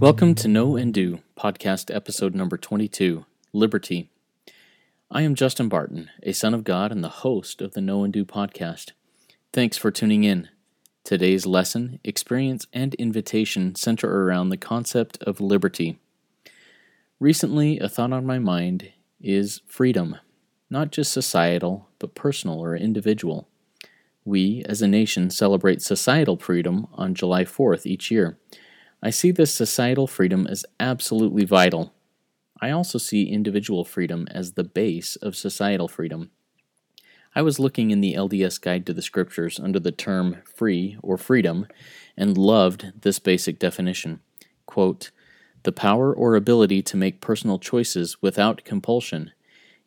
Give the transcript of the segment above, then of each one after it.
Welcome to Know and Do, podcast episode number 22 Liberty. I am Justin Barton, a son of God and the host of the Know and Do podcast. Thanks for tuning in. Today's lesson, experience, and invitation center around the concept of liberty. Recently, a thought on my mind is freedom, not just societal, but personal or individual. We, as a nation, celebrate societal freedom on July 4th each year. I see this societal freedom as absolutely vital. I also see individual freedom as the base of societal freedom. I was looking in the LDS Guide to the Scriptures under the term free or freedom and loved this basic definition. Quote, the power or ability to make personal choices without compulsion.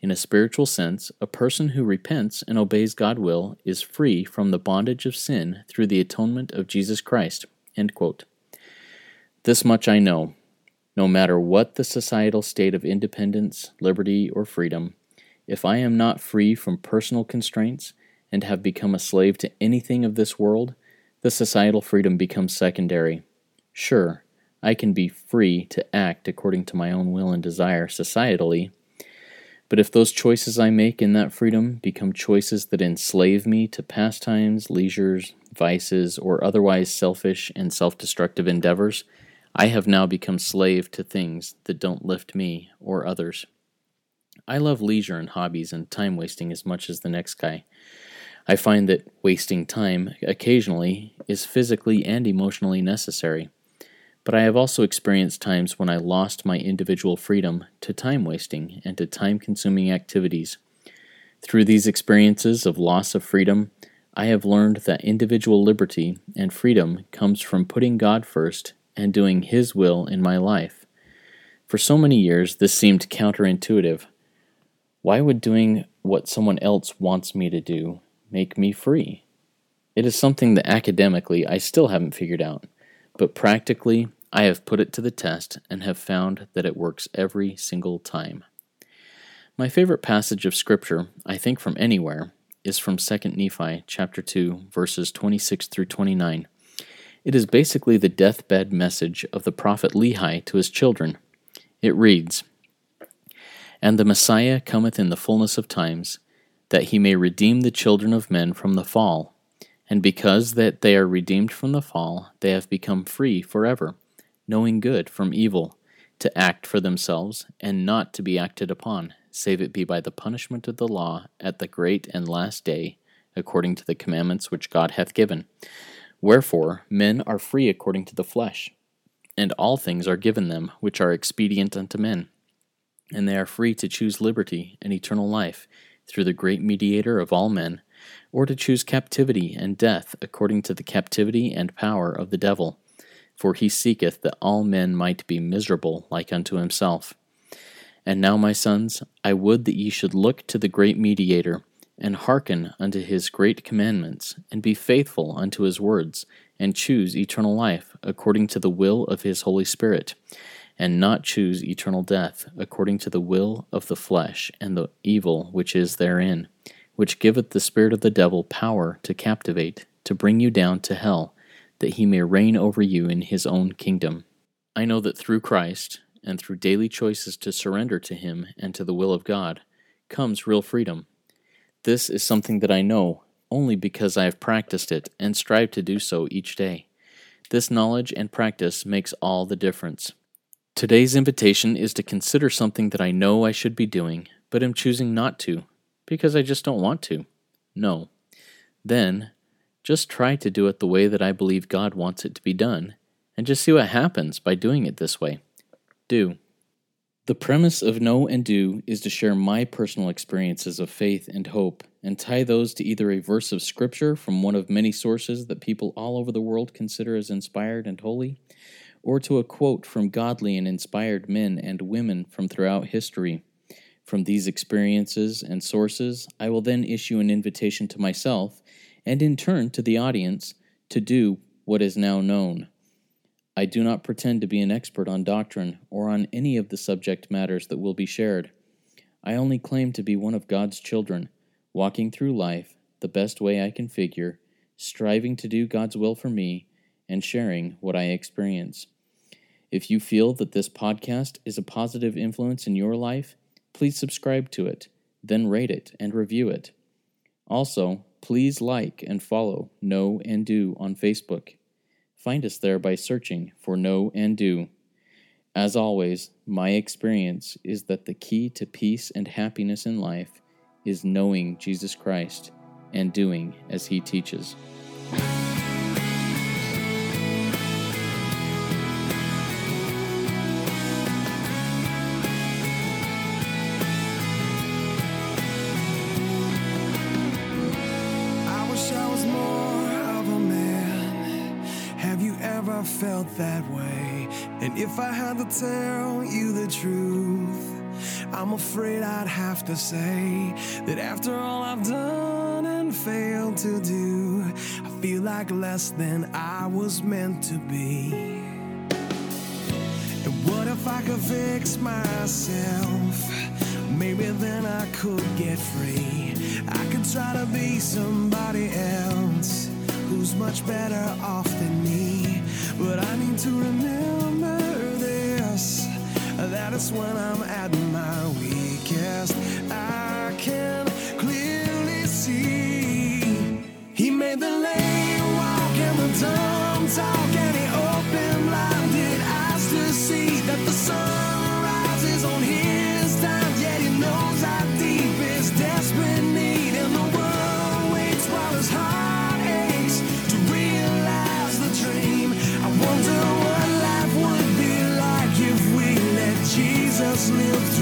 In a spiritual sense, a person who repents and obeys God's will is free from the bondage of sin through the atonement of Jesus Christ. This much I know. No matter what the societal state of independence, liberty, or freedom, if I am not free from personal constraints and have become a slave to anything of this world, the societal freedom becomes secondary. Sure, I can be free to act according to my own will and desire societally, but if those choices I make in that freedom become choices that enslave me to pastimes, leisures, vices, or otherwise selfish and self destructive endeavors, I have now become slave to things that don't lift me or others. I love leisure and hobbies and time wasting as much as the next guy. I find that wasting time occasionally is physically and emotionally necessary. But I have also experienced times when I lost my individual freedom to time wasting and to time consuming activities. Through these experiences of loss of freedom, I have learned that individual liberty and freedom comes from putting God first and doing His will in my life. For so many years, this seemed counterintuitive. Why would doing what someone else wants me to do make me free? It is something that academically I still haven't figured out, but practically I have put it to the test and have found that it works every single time. My favorite passage of scripture, I think from anywhere, is from 2 Nephi chapter 2 verses 26 through 29. It is basically the deathbed message of the prophet Lehi to his children. It reads, and the Messiah cometh in the fullness of times, that he may redeem the children of men from the fall. And because that they are redeemed from the fall, they have become free forever, knowing good from evil, to act for themselves, and not to be acted upon, save it be by the punishment of the law at the great and last day, according to the commandments which God hath given. Wherefore men are free according to the flesh, and all things are given them which are expedient unto men and they are free to choose liberty and eternal life through the great mediator of all men, or to choose captivity and death according to the captivity and power of the devil. For he seeketh that all men might be miserable like unto himself. And now, my sons, I would that ye should look to the great mediator, and hearken unto his great commandments, and be faithful unto his words, and choose eternal life according to the will of his Holy Spirit and not choose eternal death, according to the will of the flesh and the evil which is therein, which giveth the spirit of the devil power to captivate, to bring you down to hell, that he may reign over you in his own kingdom. I know that through Christ, and through daily choices to surrender to him and to the will of God, comes real freedom. This is something that I know only because I have practiced it and strive to do so each day. This knowledge and practice makes all the difference. Today's invitation is to consider something that I know I should be doing, but am choosing not to, because I just don't want to. No. Then, just try to do it the way that I believe God wants it to be done, and just see what happens by doing it this way. Do. The premise of Know and Do is to share my personal experiences of faith and hope and tie those to either a verse of Scripture from one of many sources that people all over the world consider as inspired and holy, or to a quote from godly and inspired men and women from throughout history. From these experiences and sources, I will then issue an invitation to myself, and in turn to the audience, to do what is now known. I do not pretend to be an expert on doctrine or on any of the subject matters that will be shared. I only claim to be one of God's children, walking through life, the best way I can figure, striving to do God's will for me, and sharing what I experience. If you feel that this podcast is a positive influence in your life, please subscribe to it, then rate it and review it. Also, please like and follow Know and Do on Facebook. Find us there by searching for Know and Do. As always, my experience is that the key to peace and happiness in life is knowing Jesus Christ and doing as he teaches. Ever felt that way? And if I had to tell you the truth, I'm afraid I'd have to say that after all I've done and failed to do, I feel like less than I was meant to be. And what if I could fix myself? Maybe then I could get free. I could try to be somebody else who's much better off than me. But I need to remember this that it's when I'm at my weakest. I can clearly see He made the lame walk and the dumb talk, and He opened blinded eyes to see that the sun rises on Him. live